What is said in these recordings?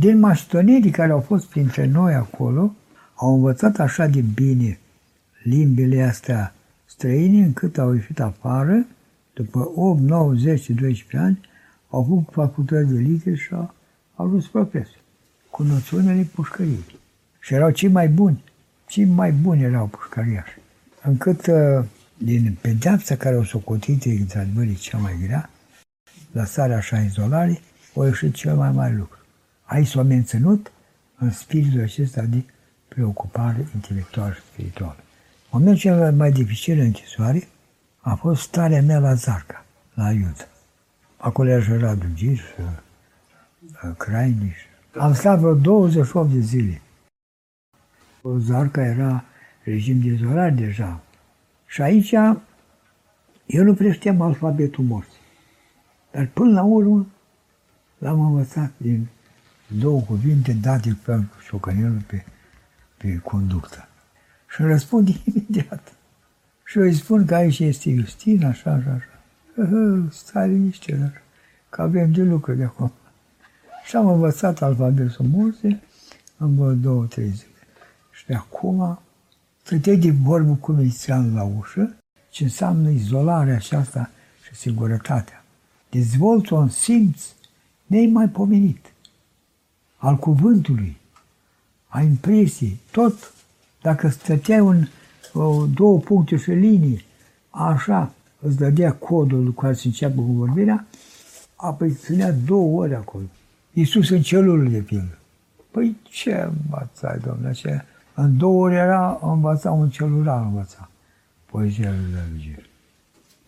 Din maștonerii care au fost printre noi acolo, au învățat așa de bine limbile astea străine, încât au ieșit afară, după 8, 9, 10, 12 ani, au făcut facultăți de litere și au, au ajuns profesori, cu noțiunile pușcăriei. Și erau cei mai buni, cei mai buni erau pușcăriași. Încât uh, din pedeapsa care o socotit, într-adevăr, cea mai grea, lăsarea așa izolare, o ieșit cel mai mare lucru. Aici s-a menținut în spiritul acesta de preocupare intelectuală și spirituală. Momentul cel mai dificil în închisoare a fost starea mea la Zarca, la Iud. Acolo era Radu Gir, Crainiș. Am stat vreo 28 de zile. Zarca era regim de izolare deja. Și aici eu nu prea știam alfabetul morții. Dar până la urmă l-am învățat din două cuvinte date pe șocănelul pe, pe conductă. Și îmi răspunde imediat. Și eu îi spun că aici este Justin, așa, așa, așa. Stai liniște, că avem de lucru de acum. Și am învățat alfabetul morse în vreo două, trei zile. Și de acum stăteai de vorbă cu milițianul la ușă, ce înseamnă izolarea aceasta și singurătatea. Dezvoltă un simț neimaipomenit al cuvântului, a impresiei, tot dacă stăteai un, o, două puncte și linii, așa, îți dădea codul cu care se înceapă cu vorbirea, apoi ținea două ore acolo. Iisus în celulă de pildă. Păi ce învățai, domnule? Ce? În două ore era învăța un celular, învăța poezia lui Lărgir.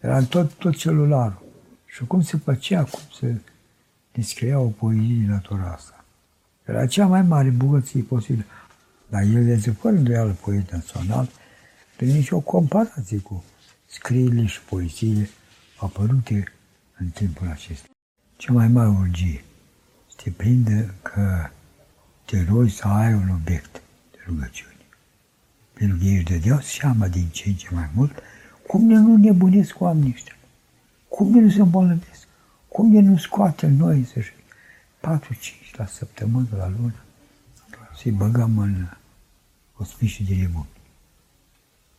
Era tot, tot celularul. Și cum se făcea, cum se descria o poezie din natura asta. Era cea mai mare bogăție posibilă. Dar el este fără îndoială poet național, prin nicio comparație cu scrierile și poeziile apărute în timpul acesta. Cea mai mare urgie te prinde că te rogi să ai un obiect de rugăciune. Pentru că ești dădeau seama din ce în ce mai mult cum de nu nebunesc oamenii ăștia. Cum de nu se îmbolnăvesc. Cum de nu scoate noi să 4-5 la săptămână, la lună, să-i băgăm în ospiciu de limon.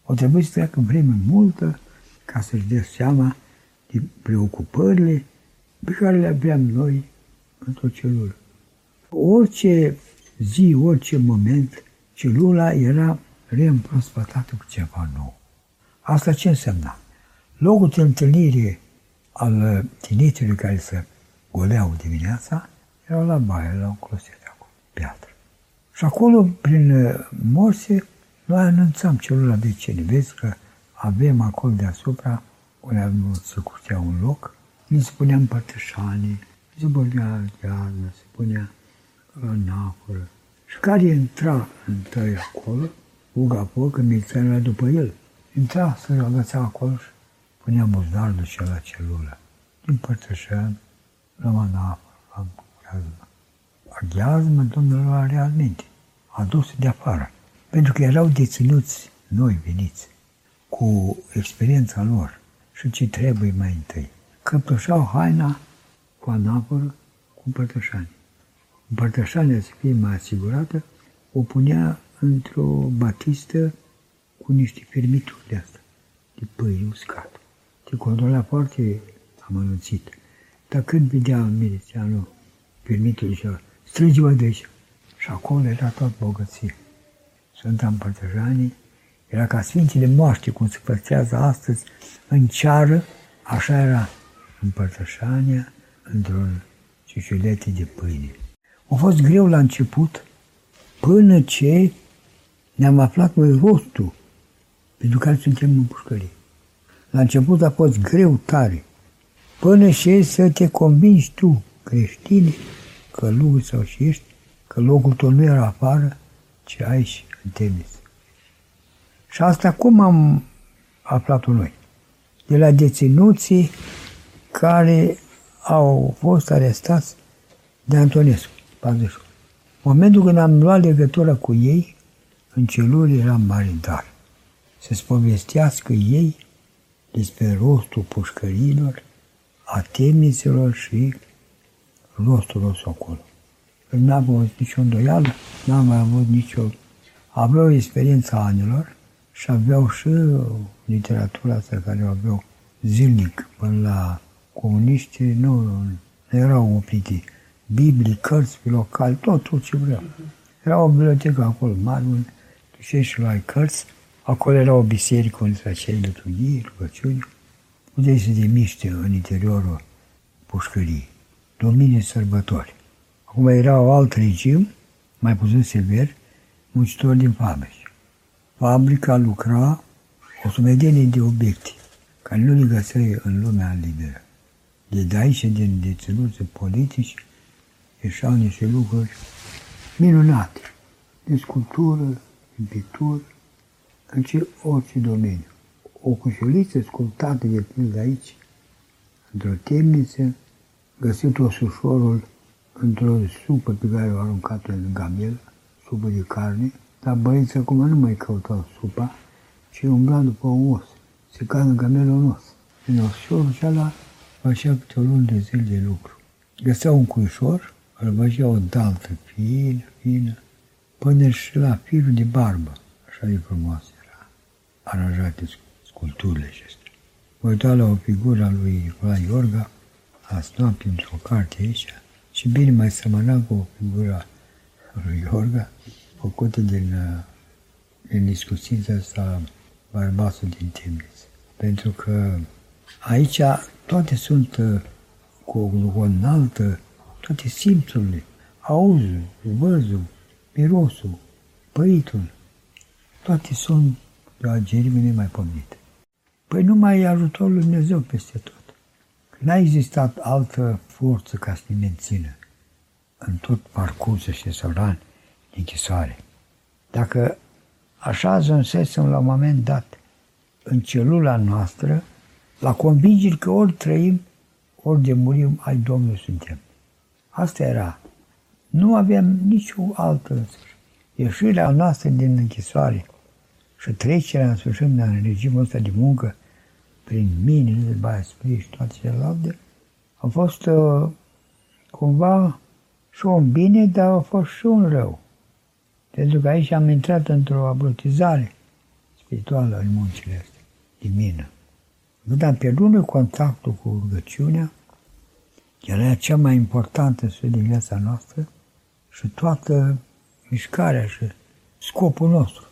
O trebuie să treacă vreme multă ca să-și dea seama de preocupările pe care le aveam noi într-o celulă. Orice zi, orice moment, celula era reîmprospătată cu ceva nou. Asta ce însemna? Locul de întâlnire al tinitului care se goleau dimineața era la baie, la un closet acolo, piatră. Și acolo, prin uh, morse, noi anunțam celula vecinii. Vezi că avem acolo deasupra, unde să curtea un loc, ni se punea împărtășanii, se punea ghează, se punea nafură. Și care intra întâi acolo, uga că miliția era după el. Intra să agăța acolo și punea muzdardul și la celulă. Din părtășan, luăm nafură, luăm ghează. Aghiazmă, domnul, realmente, adus de afară. Pentru că erau deținuți noi veniți, cu experiența lor și ce trebuie mai întâi. Căpășau haina cu anaporă, cu împărtășani. Împărtășania să fie mai asigurată, o punea într-o batistă cu niște firmituri de asta, de pâine uscat. Te controla foarte amănunțit. Dar când vedea milițianul firmitul, zicea, strânge-mă de aici. Și acolo era tot bogăție. Sfânta Împărtășanii era ca Sfintele Moaște, cum se păstrează astăzi în ceară, așa era împărtășania într-un ciuciulete de pâine. A fost greu la început, până ce ne-am aflat noi rostul pentru care suntem în pușcărie. La început a fost greu tare, până și să te convingi tu, creștini, că lui sau și ești, că locul tău nu era afară, ci aici, în tenis. Și asta cum am aflat-o noi? De la deținuții care au fost arestați de Antonescu, 48. Momentul când am luat legătura cu ei, în celule era mare dar. Să spovestească ei despre rostul pușcărilor, a temnițelor și rostul nostru acolo. n-am avut nicio îndoială, n-am mai avut nicio... Aveau experiența anilor și aveau și literatura asta care o aveau zilnic până la comuniști, nu, nu erau opriti. Biblii, cărți locali, totul ce vreau. Era o bibliotecă acolo mare, unde duceai și luai cărți. Acolo era o biserică unde se făceai liturghii, rugăciuni. Puteai să te miște în interiorul pușcării. Domine sărbători. Acum era un alt regim, mai puțin sever, muncitori din fabrici. Fabrica lucra o sumedenie de obiecte care nu le găseai în lumea liberă. De aici, din deținuți politici, ieșeau niște lucruri minunate, de sculptură, de pictură, în ce orice domeniu. O cușuliță sculptată de pildă aici, într-o temniță, găsit osușorul într-o supă pe care o aruncat în gamel, supă de carne, dar băieții acum nu mai căutau supa, ci umbla după un os. Se cadă în gamelul un os. În osușorul acela făcea câte o lună de zile de lucru. Găsea un cuișor, îl băgea o daltă fină, fină, până și la firul de barbă. Așa de frumos era aranjate sculpturile acestea. Mă uita la o figură a lui Nicolae Iorga, a noapte într-o carte aici, și bine mai semăna cu o figură lui Iorga, făcută din, uh, din discuția asta bărbatul din temniță. Pentru că aici toate sunt uh, cu o înaltă, toate simțurile, auzul, văzul, mirosul, păitul, toate sunt de o agerime nemaipomenite. Păi numai e ajutorul lui Dumnezeu peste tot. N-a existat altă forță ca să ne mențină în tot parcursul și ani de închisoare. Dacă așa ajunsesem la un moment dat în celula noastră, la convingere că ori trăim, ori de murim, ai Domnul suntem. Asta era. Nu aveam nicio altă ieșirea noastră din închisoare și trecerea în sfârșit în regimul ăsta de muncă prin mine, de Baia Sprie și toate celelalte, a fost uh, cumva și un bine, dar a fost și un rău. Pentru că aici am intrat într-o abrutizare spirituală în muncile astea, din mină. Când am pierdut noi contactul cu rugăciunea, era cea mai importantă să din viața noastră și toată mișcarea și scopul nostru.